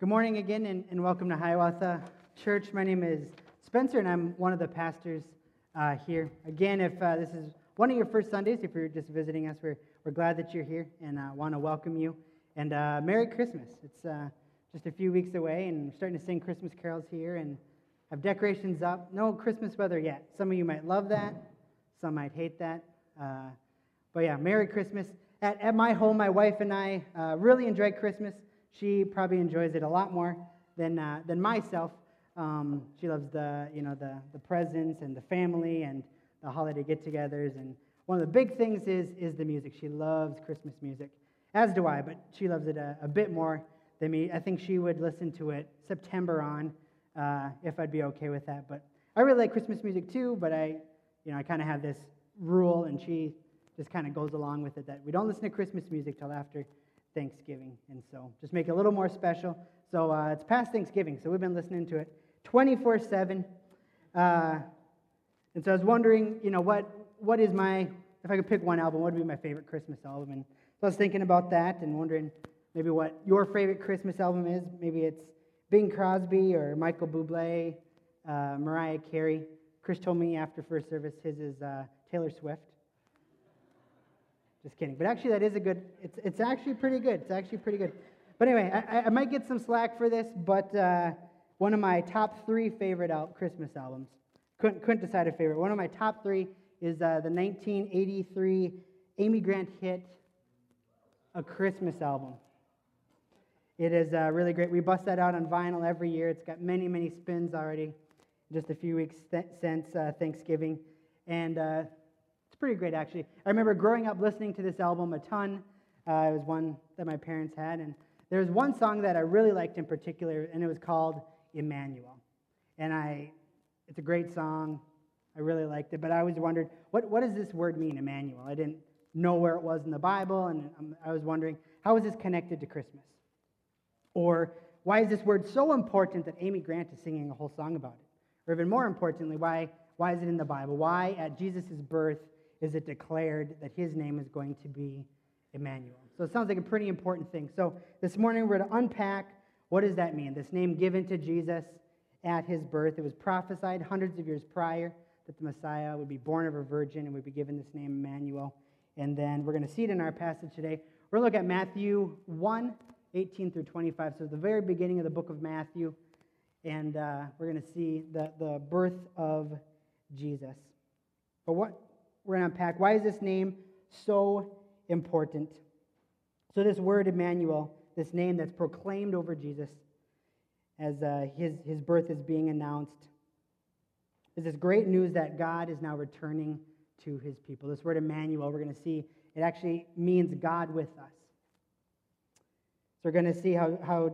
Good morning again, and, and welcome to Hiawatha Church. My name is Spencer, and I'm one of the pastors uh, here. Again, if uh, this is one of your first Sundays, if you're just visiting us, we're, we're glad that you're here and uh, want to welcome you. And uh, Merry Christmas. It's uh, just a few weeks away, and we're starting to sing Christmas carols here and have decorations up. No Christmas weather yet. Some of you might love that, some might hate that. Uh, but yeah, Merry Christmas. At, at my home, my wife and I really enjoy Christmas. She probably enjoys it a lot more than, uh, than myself. Um, she loves the, you know, the, the presents and the family and the holiday get-togethers. And one of the big things is, is the music. She loves Christmas music, as do I, but she loves it a, a bit more than me. I think she would listen to it September on uh, if I'd be okay with that. But I really like Christmas music too, but I, you know, I kind of have this rule, and she just kind of goes along with it that we don't listen to Christmas music till after Thanksgiving. And so just make it a little more special. So uh, it's past Thanksgiving, so we've been listening to it 24 7. Uh, and so I was wondering, you know, what, what is my, if I could pick one album, what would be my favorite Christmas album? And so I was thinking about that and wondering maybe what your favorite Christmas album is. Maybe it's Bing Crosby or Michael Bublé, uh, Mariah Carey. Chris told me after first service his is uh, Taylor Swift. Just kidding. But actually, that is a good, it's, it's actually pretty good. It's actually pretty good. But anyway, I, I might get some slack for this, but uh, one of my top three favorite al- Christmas albums, couldn't, couldn't decide a favorite. One of my top three is uh, the 1983 Amy Grant hit, A Christmas Album. It is uh, really great. We bust that out on vinyl every year. It's got many, many spins already, just a few weeks th- since uh, Thanksgiving. And uh, it's pretty great, actually. I remember growing up listening to this album a ton. Uh, it was one that my parents had. And there was one song that I really liked in particular, and it was called Emmanuel. And I, it's a great song. I really liked it. But I always wondered, what, what does this word mean, Emmanuel? I didn't know where it was in the Bible, and I was wondering, how is this connected to Christmas? Or why is this word so important that Amy Grant is singing a whole song about it? Or even more importantly, why, why is it in the Bible? Why, at Jesus' birth, is it declared that his name is going to be Emmanuel. So it sounds like a pretty important thing. So this morning we're going to unpack what does that mean? This name given to Jesus at his birth. It was prophesied hundreds of years prior that the Messiah would be born of a virgin and would be given this name Emmanuel. And then we're going to see it in our passage today. We're going to look at Matthew 1, 18 through 25. So the very beginning of the book of Matthew. And uh, we're going to see the, the birth of Jesus. But what, we're going to unpack why is this name so important? So, this word Emmanuel, this name that's proclaimed over Jesus as uh, his, his birth is being announced, is this great news that God is now returning to his people. This word Emmanuel, we're going to see, it actually means God with us. So, we're going to see how, how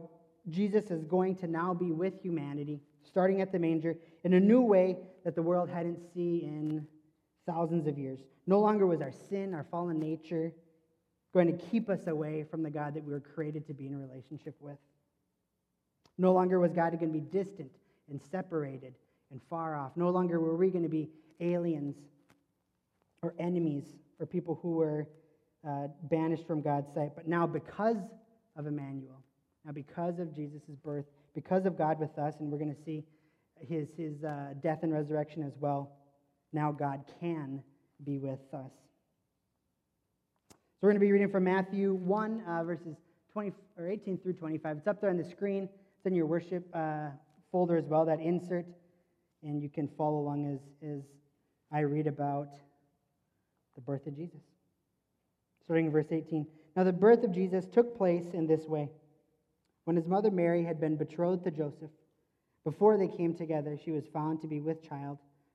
Jesus is going to now be with humanity, starting at the manger, in a new way that the world hadn't seen in thousands of years. No longer was our sin, our fallen nature, going to keep us away from the God that we were created to be in relationship with. No longer was God going to be distant and separated and far off. No longer were we going to be aliens or enemies or people who were uh, banished from God's sight. But now, because of Emmanuel, now because of Jesus' birth, because of God with us, and we're going to see his, his uh, death and resurrection as well, now God can be with us. So we're going to be reading from Matthew 1, uh, verses 20, or 18 through 25. It's up there on the screen. It's in your worship uh, folder as well, that insert. And you can follow along as, as I read about the birth of Jesus. Starting in verse 18. Now, the birth of Jesus took place in this way. When his mother Mary had been betrothed to Joseph, before they came together, she was found to be with child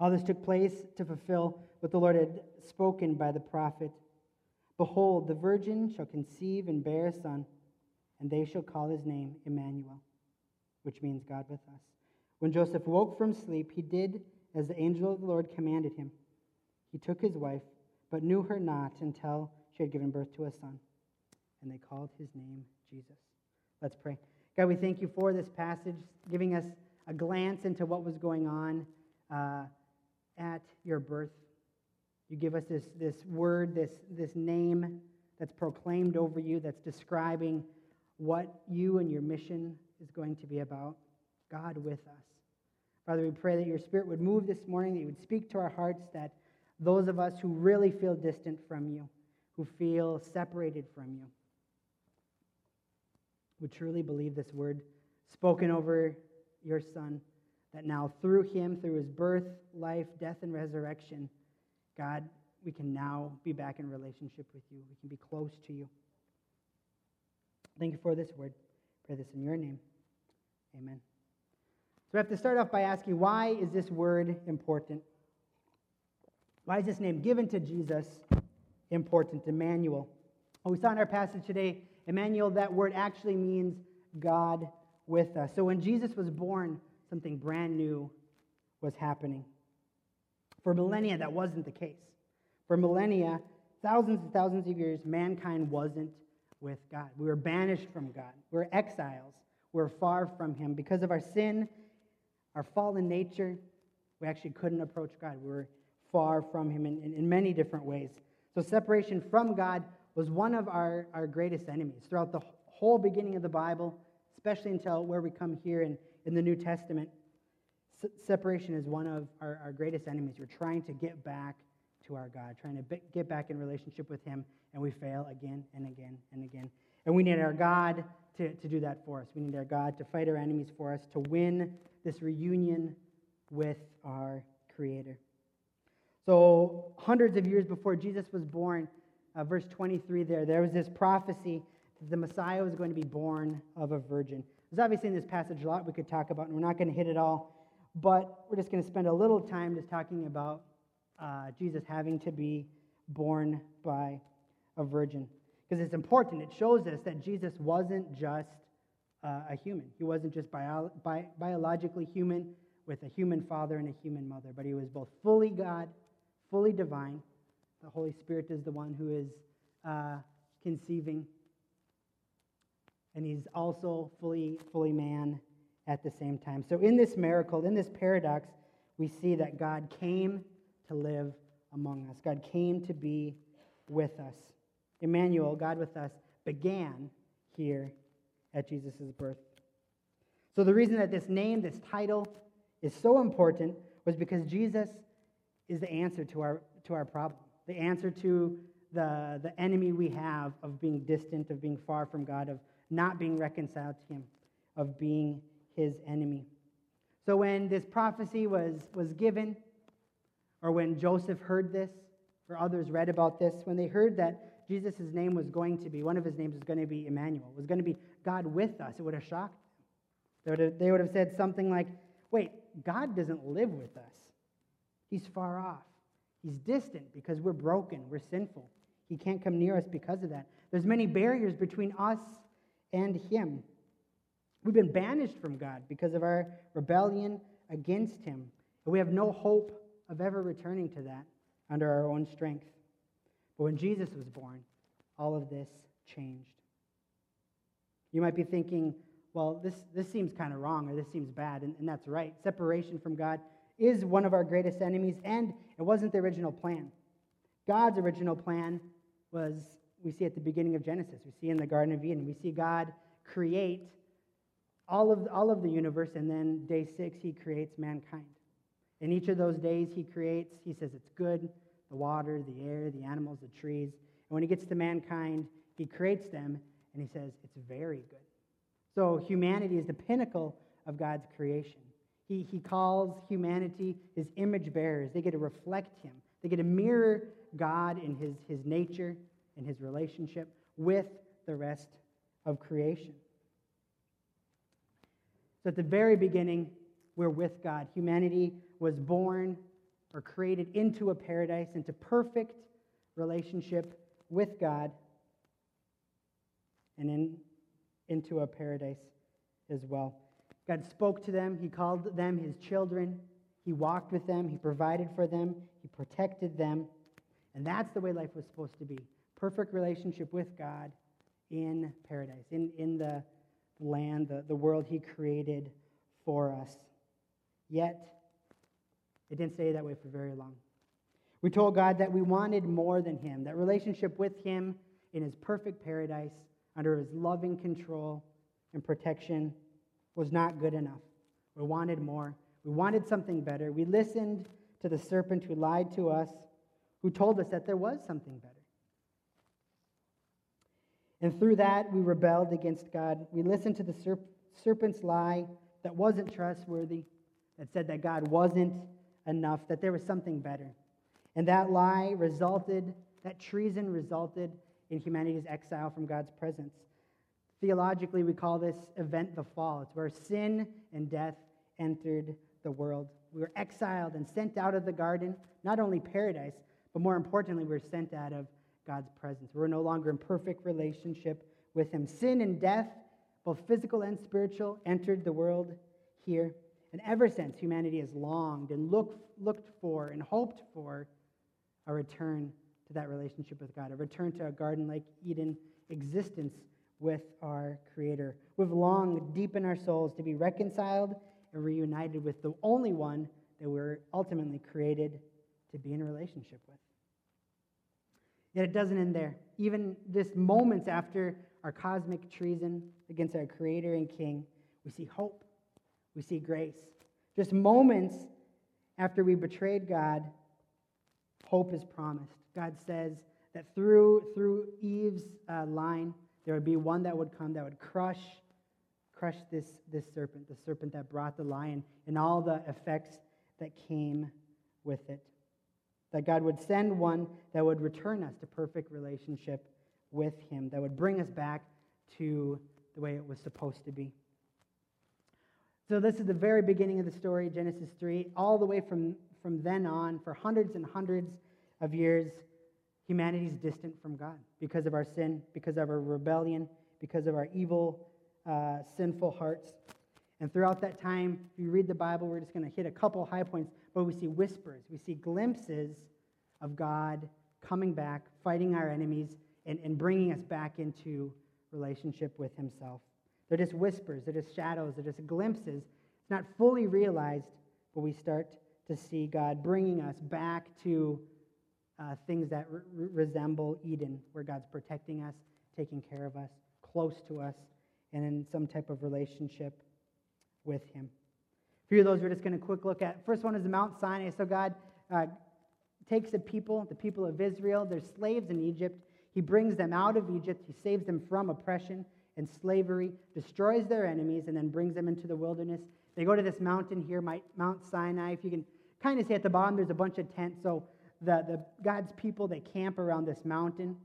All this took place to fulfill what the Lord had spoken by the prophet Behold, the virgin shall conceive and bear a son, and they shall call his name Emmanuel, which means God with us. When Joseph woke from sleep, he did as the angel of the Lord commanded him. He took his wife, but knew her not until she had given birth to a son. And they called his name Jesus. Let's pray. God, we thank you for this passage, giving us a glance into what was going on uh, at your birth. You give us this, this word, this, this name that's proclaimed over you, that's describing what you and your mission is going to be about. God with us. Father, we pray that your Spirit would move this morning, that you would speak to our hearts, that those of us who really feel distant from you, who feel separated from you, would truly believe this word spoken over your Son, that now through him, through his birth, life, death, and resurrection, God, we can now be back in relationship with you. We can be close to you. Thank you for this word. Pray this in your name. Amen. So we have to start off by asking why is this word important? Why is this name given to Jesus important? Emmanuel. Well, we saw in our passage today, Emmanuel, that word actually means God with us. So when Jesus was born, something brand new was happening. For millennia, that wasn't the case. For millennia, thousands and thousands of years, mankind wasn't with God. We were banished from God. We were exiles. We were far from Him. Because of our sin, our fallen nature, we actually couldn't approach God. We were far from Him in, in, in many different ways. So, separation from God was one of our, our greatest enemies throughout the whole beginning of the Bible, especially until where we come here in, in the New Testament. Se- separation is one of our, our greatest enemies. We're trying to get back to our God, trying to get back in relationship with Him, and we fail again and again and again. And we need our God to, to do that for us. We need our God to fight our enemies for us, to win this reunion with our Creator. So, hundreds of years before Jesus was born, uh, verse 23 there, there was this prophecy that the Messiah was going to be born of a virgin. There's obviously in this passage a lot we could talk about, and we're not going to hit it all, but we're just going to spend a little time just talking about uh, Jesus having to be born by a virgin. Because it's important. It shows us that Jesus wasn't just uh, a human, he wasn't just bio- bi- biologically human with a human father and a human mother, but he was both fully God, fully divine. The Holy Spirit is the one who is uh, conceiving. And he's also fully, fully man at the same time. So, in this miracle, in this paradox, we see that God came to live among us. God came to be with us. Emmanuel, God with us, began here at Jesus' birth. So, the reason that this name, this title, is so important was because Jesus is the answer to our, to our problem, the answer to the, the enemy we have of being distant, of being far from God, of not being reconciled to Him, of being His enemy. So, when this prophecy was, was given, or when Joseph heard this, or others read about this, when they heard that Jesus' name was going to be, one of his names was going to be Emmanuel, was going to be God with us, it would have shocked them. They would have, they would have said something like, wait, God doesn't live with us. He's far off. He's distant because we're broken, we're sinful. He can't come near us because of that. There's many barriers between us and him. We've been banished from God because of our rebellion against him. And we have no hope of ever returning to that under our own strength. But when Jesus was born, all of this changed. You might be thinking, well, this, this seems kind of wrong or this seems bad, and, and that's right. Separation from God is one of our greatest enemies, and it wasn't the original plan. God's original plan was, we see at the beginning of Genesis, we see in the Garden of Eden, we see God create all of, all of the universe, and then day six, he creates mankind. In each of those days, he creates, he says it's good the water, the air, the animals, the trees. And when he gets to mankind, he creates them, and he says it's very good. So humanity is the pinnacle of God's creation. He, he calls humanity his image bearers. They get to reflect him, they get to mirror God in his, his nature and his relationship with the rest of creation. So at the very beginning, we're with God. Humanity was born or created into a paradise, into perfect relationship with God, and in, into a paradise as well. God spoke to them, He called them His children, He walked with them, He provided for them, He protected them. And that's the way life was supposed to be perfect relationship with God in paradise, in, in the land, the, the world He created for us. Yet, it didn't stay that way for very long. We told God that we wanted more than Him, that relationship with Him in His perfect paradise, under His loving control and protection, was not good enough. We wanted more. We wanted something better. We listened to the serpent who lied to us, who told us that there was something better. And through that, we rebelled against God. We listened to the serp- serpent's lie that wasn't trustworthy, that said that God wasn't enough, that there was something better. And that lie resulted, that treason resulted in humanity's exile from God's presence. Theologically, we call this event the fall. It's where sin and death entered the world. We were exiled and sent out of the garden, not only paradise, but more importantly, we were sent out of God's presence. We're no longer in perfect relationship with Him. Sin and death, both physical and spiritual, entered the world here. And ever since, humanity has longed and looked, looked for and hoped for a return to that relationship with God, a return to a garden like Eden existence with our Creator. We've longed deep in our souls to be reconciled and reunited with the only one that we're ultimately created to be in relationship with. Yet it doesn't end there. Even this moments after our cosmic treason against our Creator and King, we see hope, we see grace. Just moments after we betrayed God, hope is promised. God says that through, through Eve's uh, line, there would be one that would come that would crush, crush this, this serpent, the serpent that brought the lion, and all the effects that came with it. That God would send one that would return us to perfect relationship with Him, that would bring us back to the way it was supposed to be. So, this is the very beginning of the story, Genesis 3. All the way from, from then on, for hundreds and hundreds of years, humanity is distant from God because of our sin, because of our rebellion, because of our evil, uh, sinful hearts. And throughout that time, if you read the Bible, we're just going to hit a couple high points, but we see whispers, we see glimpses of God coming back, fighting our enemies, and, and bringing us back into relationship with Himself. They're just whispers, they're just shadows, they're just glimpses. It's not fully realized, but we start to see God bringing us back to uh, things that re- resemble Eden, where God's protecting us, taking care of us, close to us, and in some type of relationship with Him. Few of those we're just going to quick look at. First one is Mount Sinai. So God uh, takes the people, the people of Israel, they're slaves in Egypt. He brings them out of Egypt. He saves them from oppression and slavery, destroys their enemies, and then brings them into the wilderness. They go to this mountain here, Mount Sinai. If you can kind of see at the bottom, there's a bunch of tents. So the, the God's people, they camp around this mountain.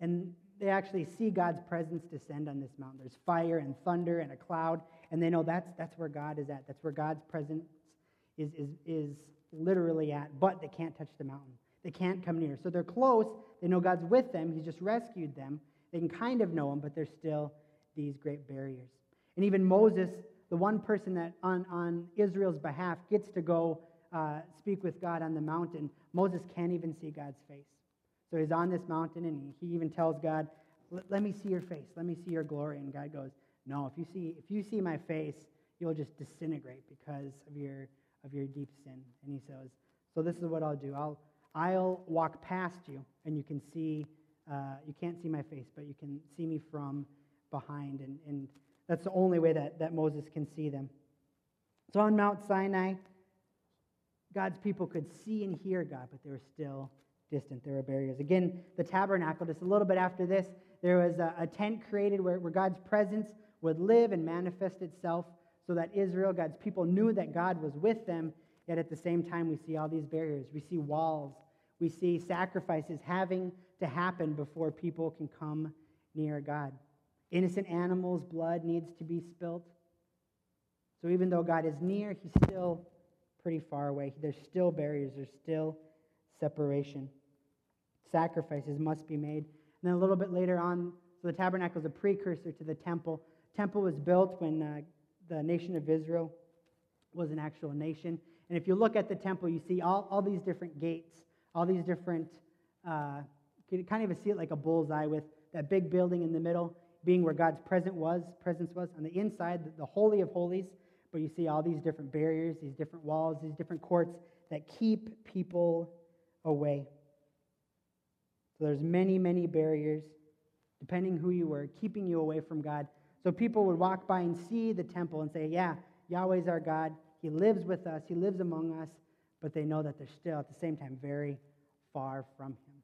And they actually see God's presence descend on this mountain. There's fire and thunder and a cloud, and they know that's, that's where God is at. That's where God's presence is, is, is literally at, but they can't touch the mountain. They can't come near. So they're close. They know God's with them. He's just rescued them. They can kind of know him, but there's still these great barriers. And even Moses, the one person that on, on Israel's behalf gets to go uh, speak with God on the mountain, Moses can't even see God's face. So he's on this mountain and he even tells God, Let me see your face. Let me see your glory. And God goes, No, if you see, if you see my face, you'll just disintegrate because of your, of your deep sin. And he says, So this is what I'll do. I'll, I'll walk past you and you can see, uh, you can't see my face, but you can see me from behind. And, and that's the only way that, that Moses can see them. So on Mount Sinai, God's people could see and hear God, but they were still distant. There were barriers. Again, the tabernacle, just a little bit after this, there was a, a tent created where, where God's presence would live and manifest itself so that Israel, God's people, knew that God was with them. Yet at the same time, we see all these barriers. We see walls. We see sacrifices having to happen before people can come near God. Innocent animals' blood needs to be spilt. So even though God is near, he's still pretty far away. There's still barriers, there's still separation. Sacrifices must be made. And then a little bit later on, so the tabernacle is a precursor to the temple. Temple was built when uh, the nation of Israel was an actual nation. And if you look at the temple, you see all, all these different gates, all these different, uh, you can kind of see it like a bullseye with that big building in the middle being where God's presence was, presence was. On the inside, the, Holy of Holies, but you see all these different barriers, these different walls, these different courts that keep people away. So there's many, many barriers, depending who you were, keeping you away from God. So people would walk by and see the temple and say, Yeah, Yahweh's our God. He lives with us, He lives among us, but they know that they're still at the same time very far from Him.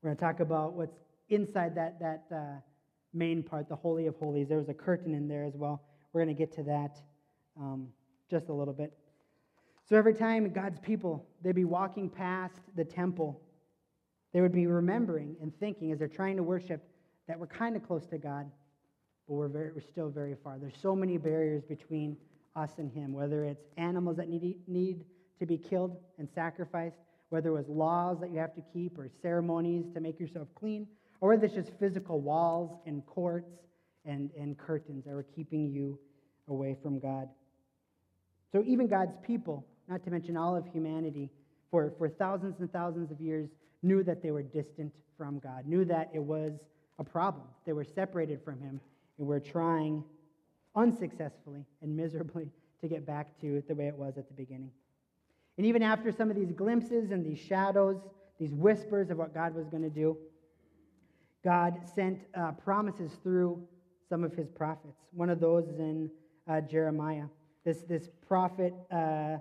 We're going to talk about what's inside that, that uh, main part, the Holy of Holies. There was a curtain in there as well. We're going to get to that um, just a little bit. So every time God's people, they'd be walking past the temple, they would be remembering and thinking as they're trying to worship that we're kind of close to God, but we're, very, we're still very far. There's so many barriers between us and Him, whether it's animals that need, need to be killed and sacrificed, whether it was laws that you have to keep or ceremonies to make yourself clean, or whether it's just physical walls and courts and, and curtains that were keeping you away from God. So even God's people, not to mention all of humanity, for, for thousands and thousands of years, knew that they were distant from God, knew that it was a problem. They were separated from Him and were trying unsuccessfully and miserably to get back to the way it was at the beginning. And even after some of these glimpses and these shadows, these whispers of what God was going to do, God sent uh, promises through some of his prophets. One of those is in uh, Jeremiah. This, this prophet uh,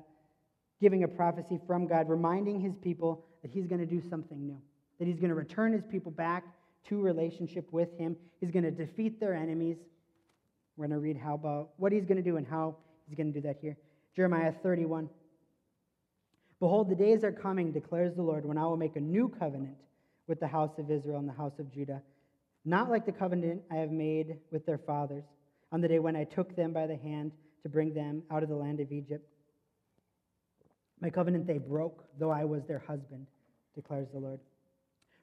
giving a prophecy from God, reminding his people that he's going to do something new, that he's going to return his people back to relationship with him. He's going to defeat their enemies. We're going to read how about what he's going to do and how he's going to do that here. Jeremiah 31. Behold, the days are coming, declares the Lord, when I will make a new covenant with the house of Israel and the house of Judah, not like the covenant I have made with their fathers on the day when I took them by the hand to bring them out of the land of Egypt. My covenant they broke, though I was their husband, declares the Lord.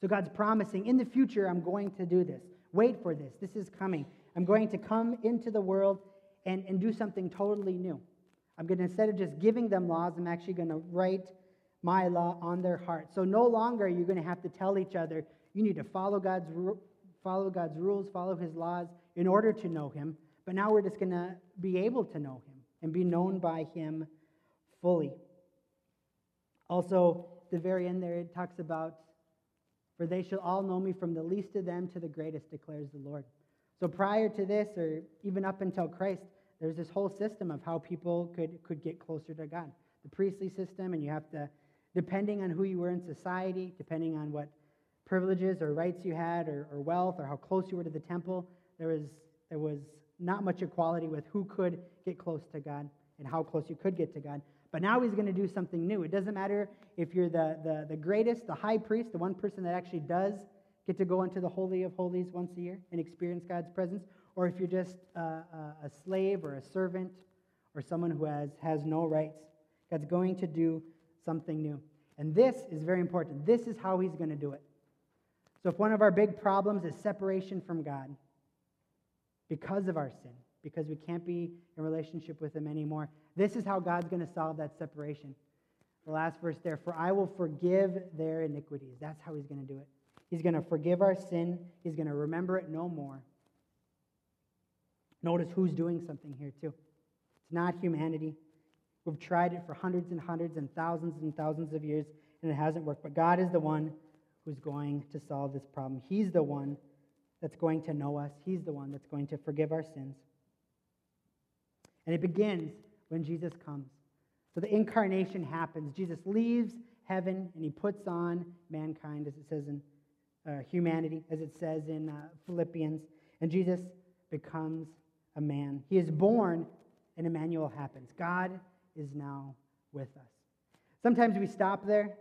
So God's promising, in the future, I'm going to do this. Wait for this. This is coming. I'm going to come into the world and, and do something totally new. I'm going to, instead of just giving them laws, I'm actually going to write my law on their heart. So no longer are you going to have to tell each other, you need to follow God's, follow God's rules, follow his laws in order to know him. But now we're just going to be able to know him and be known by him fully. Also, the very end there, it talks about, for they shall all know me from the least of them to the greatest, declares the Lord. So prior to this, or even up until Christ, there's this whole system of how people could, could get closer to God. The priestly system, and you have to depending on who you were in society, depending on what privileges or rights you had or, or wealth or how close you were to the temple, there was, there was not much equality with who could get close to God and how close you could get to God. But now he's going to do something new. It doesn't matter if you're the, the, the greatest, the high priest, the one person that actually does get to go into the Holy of Holies once a year and experience God's presence, or if you're just a, a, a slave or a servant or someone who has, has no rights. God's going to do something new. And this is very important. This is how he's going to do it. So, if one of our big problems is separation from God because of our sin, because we can't be in relationship with him anymore, this is how God's going to solve that separation. The last verse there, for I will forgive their iniquities. That's how he's going to do it. He's going to forgive our sin, he's going to remember it no more. Notice who's doing something here, too. It's not humanity, We've tried it for hundreds and hundreds and thousands and thousands of years, and it hasn't worked. But God is the one who's going to solve this problem. He's the one that's going to know us, He's the one that's going to forgive our sins. And it begins when Jesus comes. So the incarnation happens. Jesus leaves heaven and he puts on mankind, as it says in uh, humanity, as it says in uh, Philippians. And Jesus becomes a man. He is born, and Emmanuel happens. God is now with us. Sometimes we stop there,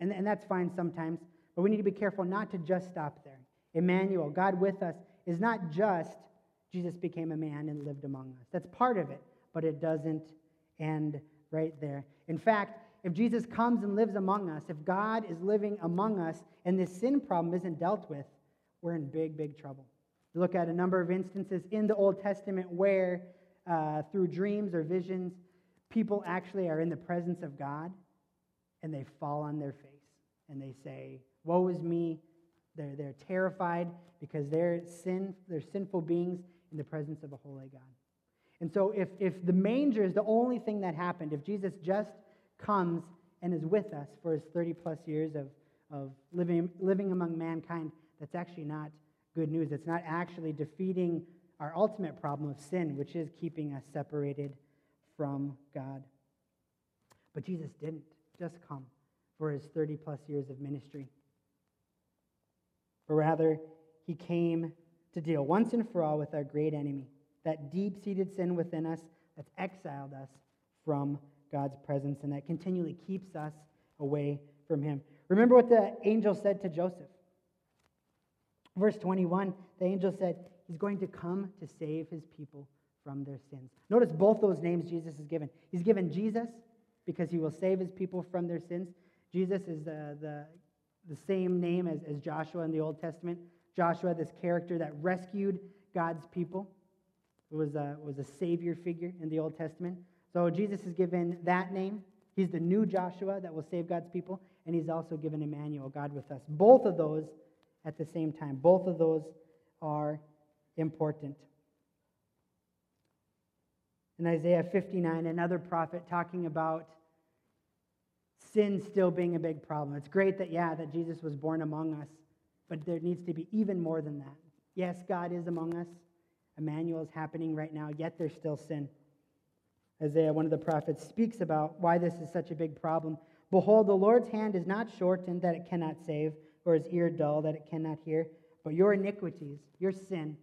and, and that's fine sometimes, but we need to be careful not to just stop there. Emmanuel, God with us, is not just Jesus became a man and lived among us. That's part of it, but it doesn't end right there. In fact, if Jesus comes and lives among us, if God is living among us and this sin problem isn't dealt with, we're in big, big trouble. You look at a number of instances in the Old Testament where, uh, through dreams or visions, people actually are in the presence of God and they fall on their face and they say, Woe is me. They're, they're terrified because they're, sin, they're sinful beings in the presence of a holy God. And so, if, if the manger is the only thing that happened, if Jesus just comes and is with us for his 30 plus years of, of living, living among mankind, that's actually not good news. It's not actually defeating our ultimate problem of sin, which is keeping us separated from God. But Jesus didn't just come for his 30 plus years of ministry, but rather, he came to deal once and for all with our great enemy, that deep seated sin within us that's exiled us from God's presence and that continually keeps us away from Him. Remember what the angel said to Joseph. Verse 21, the angel said, He's going to come to save His people from their sins. Notice both those names Jesus is given. He's given Jesus because He will save His people from their sins. Jesus is the, the, the same name as, as Joshua in the Old Testament. Joshua, this character that rescued God's people, was a, was a savior figure in the Old Testament. So Jesus is given that name. He's the new Joshua that will save God's people, and he's also given Emmanuel, God with us. Both of those at the same time. Both of those are important. In Isaiah 59, another prophet talking about sin still being a big problem. It's great that, yeah, that Jesus was born among us, but there needs to be even more than that. Yes, God is among us. Emmanuel is happening right now, yet there's still sin. Isaiah, one of the prophets, speaks about why this is such a big problem. Behold, the Lord's hand is not shortened that it cannot save, or his ear dull that it cannot hear, but your iniquities, your sin,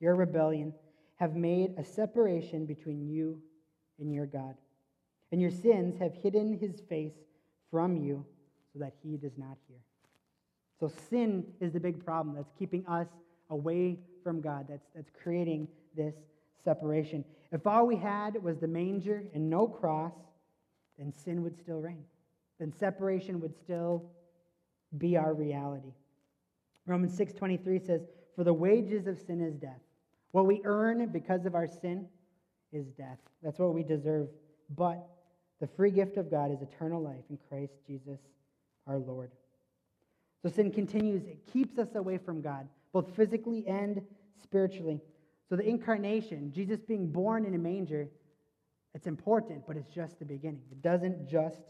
your rebellion, have made a separation between you and your God. And your sins have hidden his face from you so that he does not hear. So sin is the big problem that's keeping us away from God, that's, that's creating this separation. If all we had was the manger and no cross, then sin would still reign. Then separation would still be our reality. Romans 6:23 says, "For the wages of sin is death. What we earn because of our sin is death. That's what we deserve. But the free gift of God is eternal life in Christ Jesus our Lord." So sin continues, it keeps us away from God, both physically and spiritually. So the incarnation, Jesus being born in a manger, it's important, but it's just the beginning. It doesn't just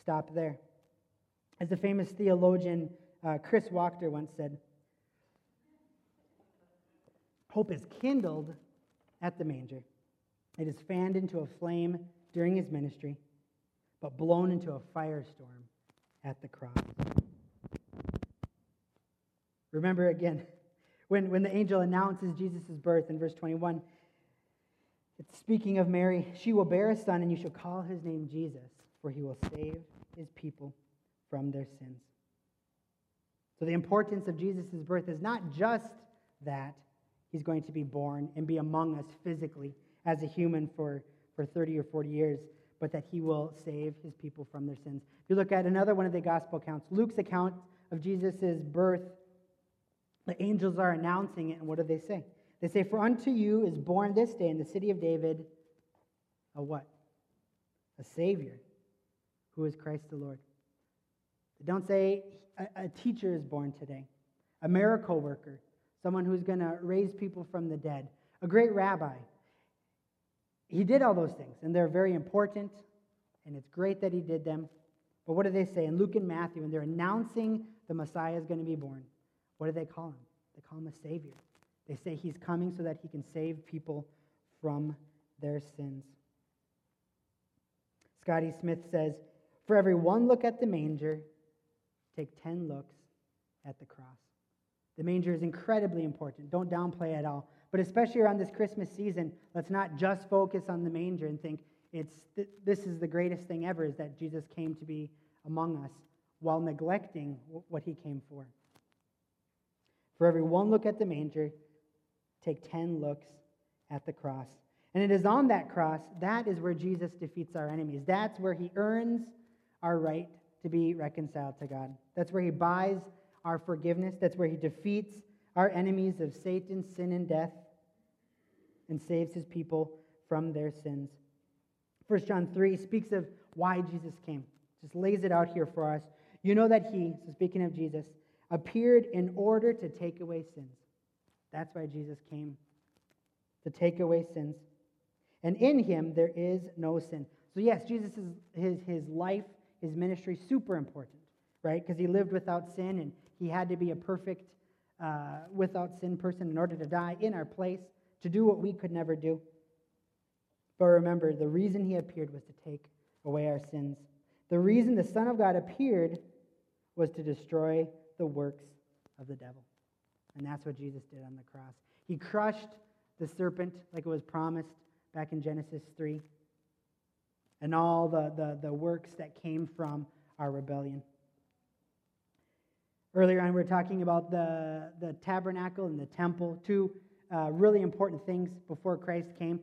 stop there. As the famous theologian uh, Chris Wachter once said, hope is kindled at the manger. It is fanned into a flame during his ministry, but blown into a firestorm at the cross. Remember again, when, when the angel announces Jesus' birth in verse 21, it's speaking of Mary, she will bear a son, and you shall call his name Jesus, for he will save his people from their sins. So, the importance of Jesus' birth is not just that he's going to be born and be among us physically as a human for, for 30 or 40 years, but that he will save his people from their sins. If you look at another one of the gospel accounts, Luke's account of Jesus' birth the angels are announcing it, and what do they say? They say, For unto you is born this day in the city of David a what? A Savior, who is Christ the Lord. They don't say a, a teacher is born today, a miracle worker, someone who's going to raise people from the dead, a great rabbi. He did all those things, and they're very important, and it's great that he did them. But what do they say in Luke and Matthew when they're announcing the Messiah is going to be born? What do they call him? They call him a Savior. They say he's coming so that he can save people from their sins. Scotty Smith says, For every one look at the manger, take 10 looks at the cross. The manger is incredibly important. Don't downplay it at all. But especially around this Christmas season, let's not just focus on the manger and think it's th- this is the greatest thing ever is that Jesus came to be among us while neglecting w- what he came for. For every one look at the manger, take 10 looks at the cross. And it is on that cross, that is where Jesus defeats our enemies. That's where he earns our right to be reconciled to God. That's where he buys our forgiveness. That's where he defeats our enemies of Satan, sin, and death, and saves his people from their sins. 1 John 3 speaks of why Jesus came, just lays it out here for us. You know that he, so speaking of Jesus, appeared in order to take away sins. That's why Jesus came, to take away sins. And in him there is no sin. So, yes, Jesus' his, his life, his ministry, super important, right? Because he lived without sin and he had to be a perfect, uh, without sin person in order to die in our place, to do what we could never do. But remember, the reason he appeared was to take away our sins. The reason the Son of God appeared was to destroy the works of the devil. And that's what Jesus did on the cross. He crushed the serpent like it was promised back in Genesis 3 and all the, the, the works that came from our rebellion. Earlier on, we were talking about the, the tabernacle and the temple, two uh, really important things before Christ came.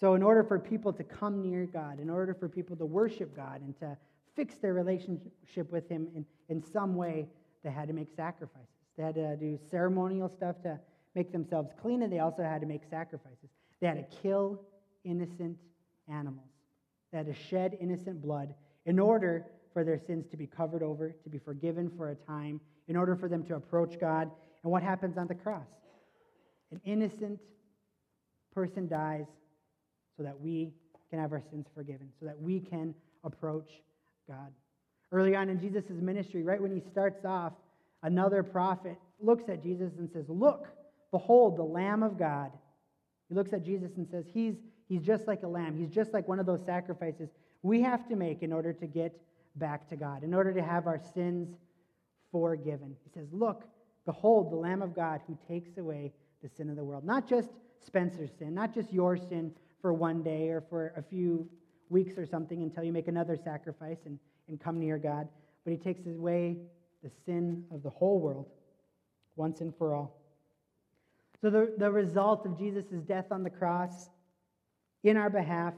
So, in order for people to come near God, in order for people to worship God and to fix their relationship with Him in, in some way, they had to make sacrifices. They had to do ceremonial stuff to make themselves clean, and they also had to make sacrifices. They had to kill innocent animals, they had to shed innocent blood in order for their sins to be covered over, to be forgiven for a time, in order for them to approach God. And what happens on the cross? An innocent person dies so that we can have our sins forgiven, so that we can approach God. Early on in Jesus' ministry, right when he starts off, another prophet looks at Jesus and says, Look, behold, the Lamb of God. He looks at Jesus and says, He's, he's just like a lamb. He's just like one of those sacrifices we have to make in order to get back to God, in order to have our sins forgiven. He says, Look, behold, the Lamb of God who takes away the sin of the world. Not just Spencer's sin, not just your sin for one day or for a few weeks or something until you make another sacrifice and, and come near God, but he takes away the sin of the whole world once and for all. So, the, the result of Jesus' death on the cross in our behalf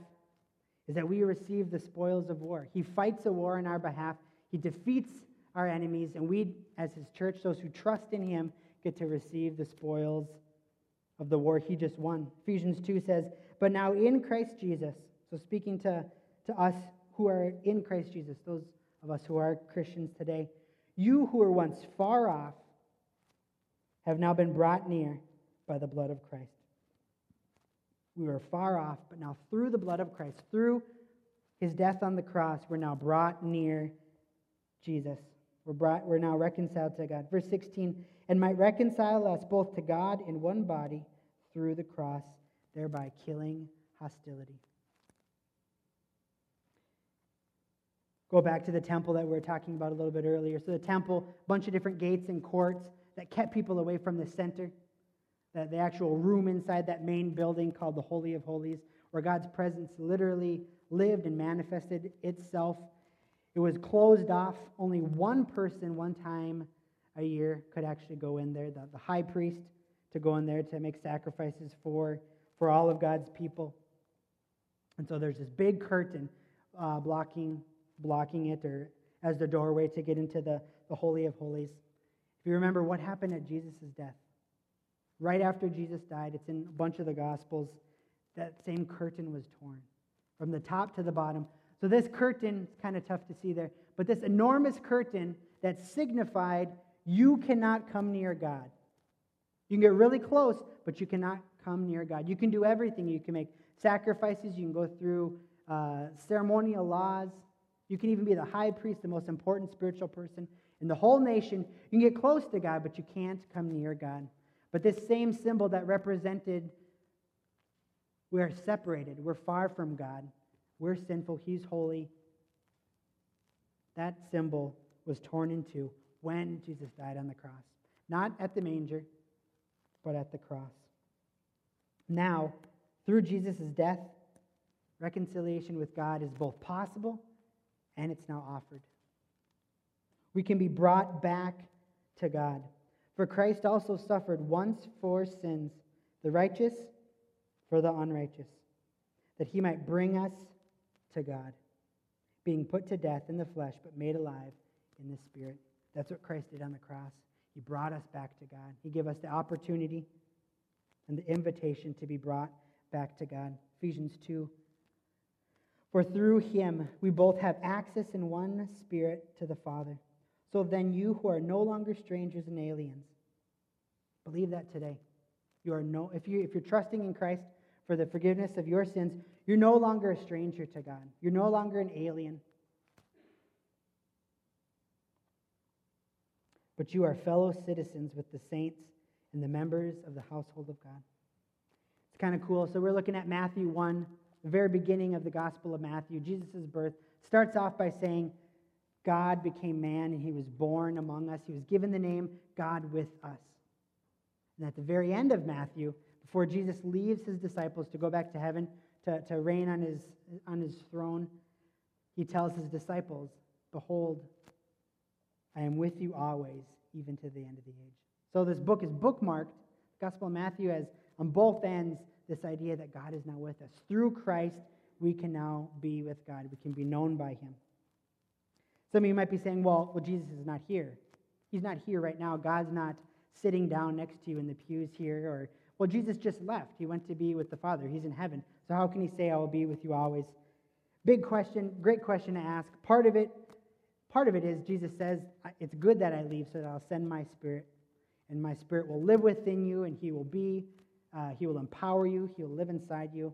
is that we receive the spoils of war. He fights a war in our behalf, He defeats our enemies, and we, as His church, those who trust in Him, get to receive the spoils of the war He just won. Ephesians 2 says, But now in Christ Jesus, so speaking to, to us who are in Christ Jesus, those of us who are Christians today, you who were once far off have now been brought near by the blood of Christ. We were far off, but now through the blood of Christ, through his death on the cross, we're now brought near Jesus. We're, brought, we're now reconciled to God. Verse 16, and might reconcile us both to God in one body through the cross, thereby killing hostility. Go back to the temple that we were talking about a little bit earlier. So, the temple, a bunch of different gates and courts that kept people away from the center, the, the actual room inside that main building called the Holy of Holies, where God's presence literally lived and manifested itself. It was closed off. Only one person, one time a year, could actually go in there, the, the high priest, to go in there to make sacrifices for, for all of God's people. And so there's this big curtain uh, blocking blocking it or as the doorway to get into the, the Holy of Holies. If you remember what happened at Jesus' death, right after Jesus died, it's in a bunch of the Gospels, that same curtain was torn from the top to the bottom. So this curtain, it's kind of tough to see there, but this enormous curtain that signified you cannot come near God. You can get really close, but you cannot come near God. You can do everything. You can make sacrifices, you can go through uh, ceremonial laws, you can even be the high priest, the most important spiritual person in the whole nation. You can get close to God, but you can't come near God. But this same symbol that represented we are separated, we're far from God, we're sinful, He's holy. That symbol was torn in two when Jesus died on the cross. Not at the manger, but at the cross. Now, through Jesus' death, reconciliation with God is both possible and it's now offered. We can be brought back to God. For Christ also suffered once for sins, the righteous for the unrighteous, that he might bring us to God, being put to death in the flesh, but made alive in the spirit. That's what Christ did on the cross. He brought us back to God. He gave us the opportunity and the invitation to be brought back to God. Ephesians 2. For through him we both have access in one spirit to the Father. So then you who are no longer strangers and aliens, believe that today. You are no if you if you're trusting in Christ for the forgiveness of your sins, you're no longer a stranger to God. You're no longer an alien. But you are fellow citizens with the saints and the members of the household of God. It's kind of cool. So we're looking at Matthew 1, the very beginning of the Gospel of Matthew. Jesus' birth starts off by saying, God became man and he was born among us. He was given the name God with us. And at the very end of Matthew, before Jesus leaves his disciples to go back to heaven to, to reign on his, on his throne, he tells his disciples, Behold, I am with you always, even to the end of the age. So this book is bookmarked. Gospel of Matthew has on both ends this idea that God is now with us. Through Christ, we can now be with God. We can be known by him. Some of you might be saying, well, well, Jesus is not here. He's not here right now. God's not sitting down next to you in the pews here. Or, well, Jesus just left. He went to be with the Father. He's in heaven. So how can he say, I will be with you always? Big question, great question to ask. Part of it, part of it is Jesus says, it's good that I leave so that I'll send my spirit. And my spirit will live within you, and he will be, uh, he will empower you, he will live inside you.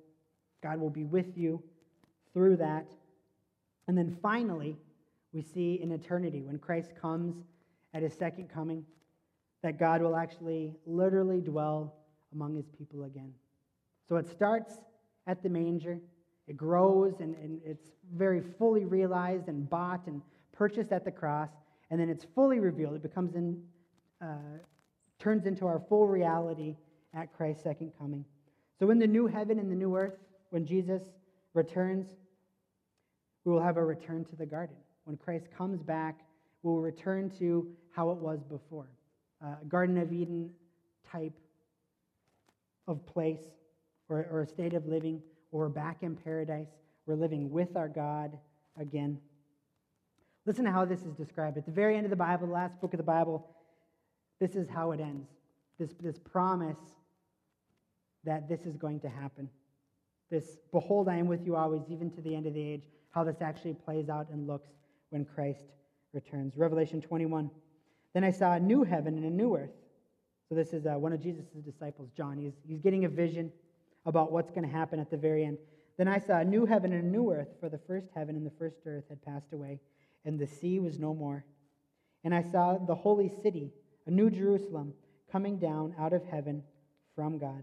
God will be with you through that. And then finally, we see in eternity when Christ comes at his second coming that God will actually literally dwell among his people again. So it starts at the manger, it grows, and, and it's very fully realized and bought and purchased at the cross, and then it's fully revealed. It becomes in, uh, turns into our full reality at Christ's second coming. So in the new heaven and the new earth, when Jesus returns, we will have a return to the garden when Christ comes back, we will return to how it was before uh, Garden of Eden type of place or, or a state of living, or back in paradise. We're living with our God again. Listen to how this is described. At the very end of the Bible, the last book of the Bible, this is how it ends. This, this promise that this is going to happen. This, behold, I am with you always, even to the end of the age, how this actually plays out and looks when Christ returns. Revelation 21. Then I saw a new heaven and a new earth. So this is uh, one of Jesus' disciples, John. He's, he's getting a vision about what's going to happen at the very end. Then I saw a new heaven and a new earth, for the first heaven and the first earth had passed away, and the sea was no more. And I saw the holy city, a new Jerusalem, coming down out of heaven from God,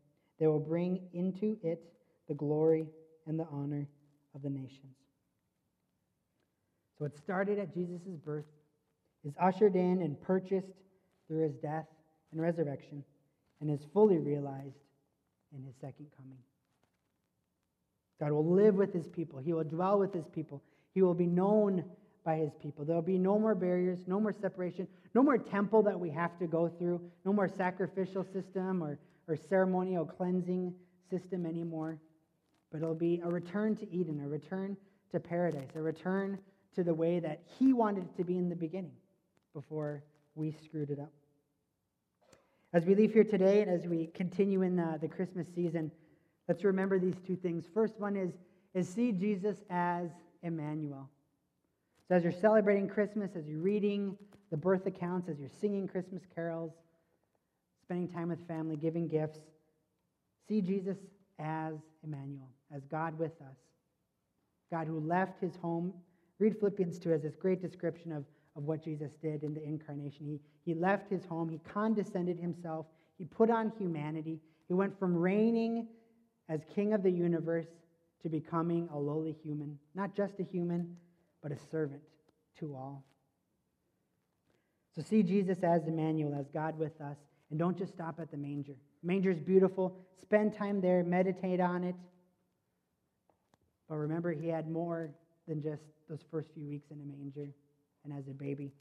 They will bring into it the glory and the honor of the nations. So it started at Jesus' birth, is ushered in and purchased through his death and resurrection, and is fully realized in his second coming. God will live with his people. He will dwell with his people. He will be known by his people. There will be no more barriers, no more separation, no more temple that we have to go through, no more sacrificial system or, or ceremonial cleansing system anymore, but it'll be a return to Eden, a return to paradise, a return to the way that He wanted it to be in the beginning before we screwed it up. As we leave here today and as we continue in the, the Christmas season, let's remember these two things. First one is, is see Jesus as Emmanuel. So as you're celebrating Christmas, as you're reading the birth accounts, as you're singing Christmas carols, spending time with family, giving gifts, see Jesus as Emmanuel, as God with us. God who left his home. Read Philippians 2 as this great description of, of what Jesus did in the incarnation. He, he left his home, he condescended himself, he put on humanity. He went from reigning as king of the universe to becoming a lowly human, not just a human, but a servant to all. So see Jesus as Emmanuel, as God with us, and don't just stop at the manger. Manger is beautiful. Spend time there, meditate on it. But remember, he had more than just those first few weeks in a manger and as a baby.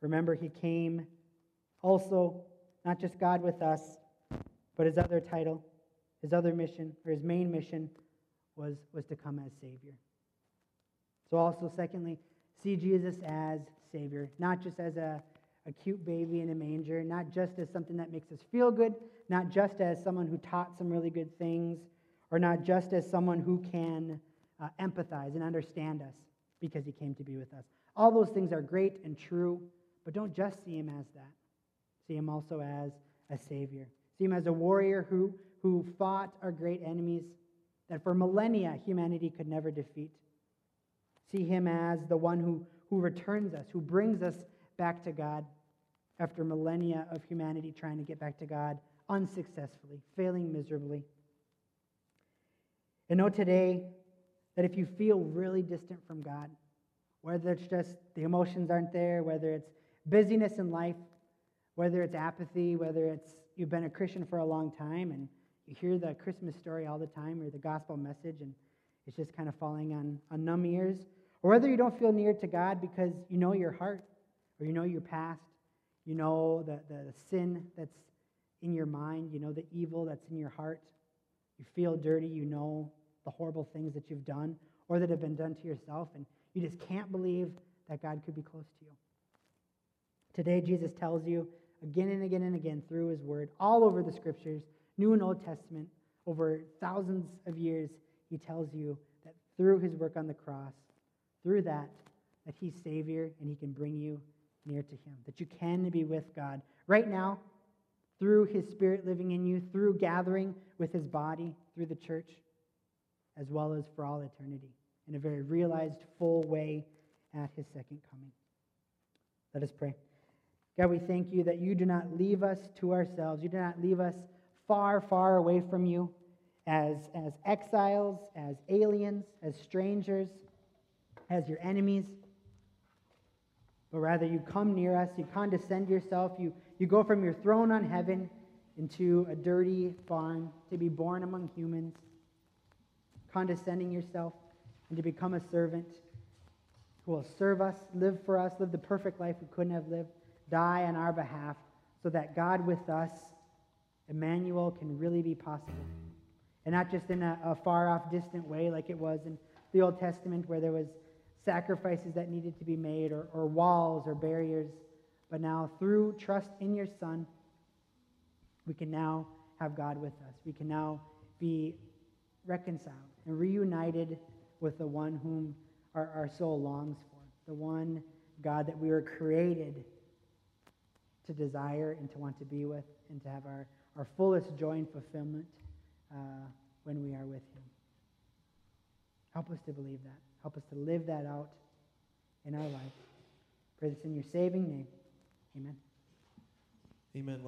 Remember, he came also, not just God with us, but his other title, his other mission, or his main mission was, was to come as Savior. So, also, secondly, see Jesus as Savior, not just as a, a cute baby in a manger, not just as something that makes us feel good, not just as someone who taught some really good things, or not just as someone who can uh, empathize and understand us because he came to be with us. All those things are great and true, but don't just see him as that. See him also as a Savior. See him as a warrior who, who fought our great enemies that for millennia humanity could never defeat. See him as the one who, who returns us, who brings us back to God after millennia of humanity trying to get back to God unsuccessfully, failing miserably. And know today that if you feel really distant from God, whether it's just the emotions aren't there, whether it's busyness in life, whether it's apathy, whether it's you've been a Christian for a long time and you hear the Christmas story all the time or the gospel message and it's just kind of falling on, on numb ears, or whether you don't feel near to God because you know your heart or you know your past, you know the, the, the sin that's in your mind, you know the evil that's in your heart, you feel dirty, you know the horrible things that you've done or that have been done to yourself, and you just can't believe that God could be close to you. Today, Jesus tells you again and again and again through his word, all over the scriptures, New and Old Testament, over thousands of years, he tells you that through his work on the cross, through that, that he's Savior and he can bring you near to him, that you can be with God. Right now, through his Spirit living in you, through gathering with his body, through the church, as well as for all eternity, in a very realized, full way at his second coming. Let us pray. God, we thank you that you do not leave us to ourselves. You do not leave us far, far away from you as, as exiles, as aliens, as strangers, as your enemies. But rather, you come near us, you condescend yourself, you, you go from your throne on heaven into a dirty barn to be born among humans, condescending yourself, and to become a servant who will serve us, live for us, live the perfect life we couldn't have lived, die on our behalf, so that God with us, Emmanuel, can really be possible. And not just in a, a far off, distant way like it was in the Old Testament where there was sacrifices that needed to be made or, or walls or barriers. But now, through trust in your Son, we can now have God with us. We can now be reconciled and reunited with the one whom our, our soul longs for, the one God that we were created to desire and to want to be with and to have our, our fullest joy and fulfillment uh, when we are with Him. Help us to believe that. Help us to live that out in our life. Pray this in your saving name. Amen. Amen.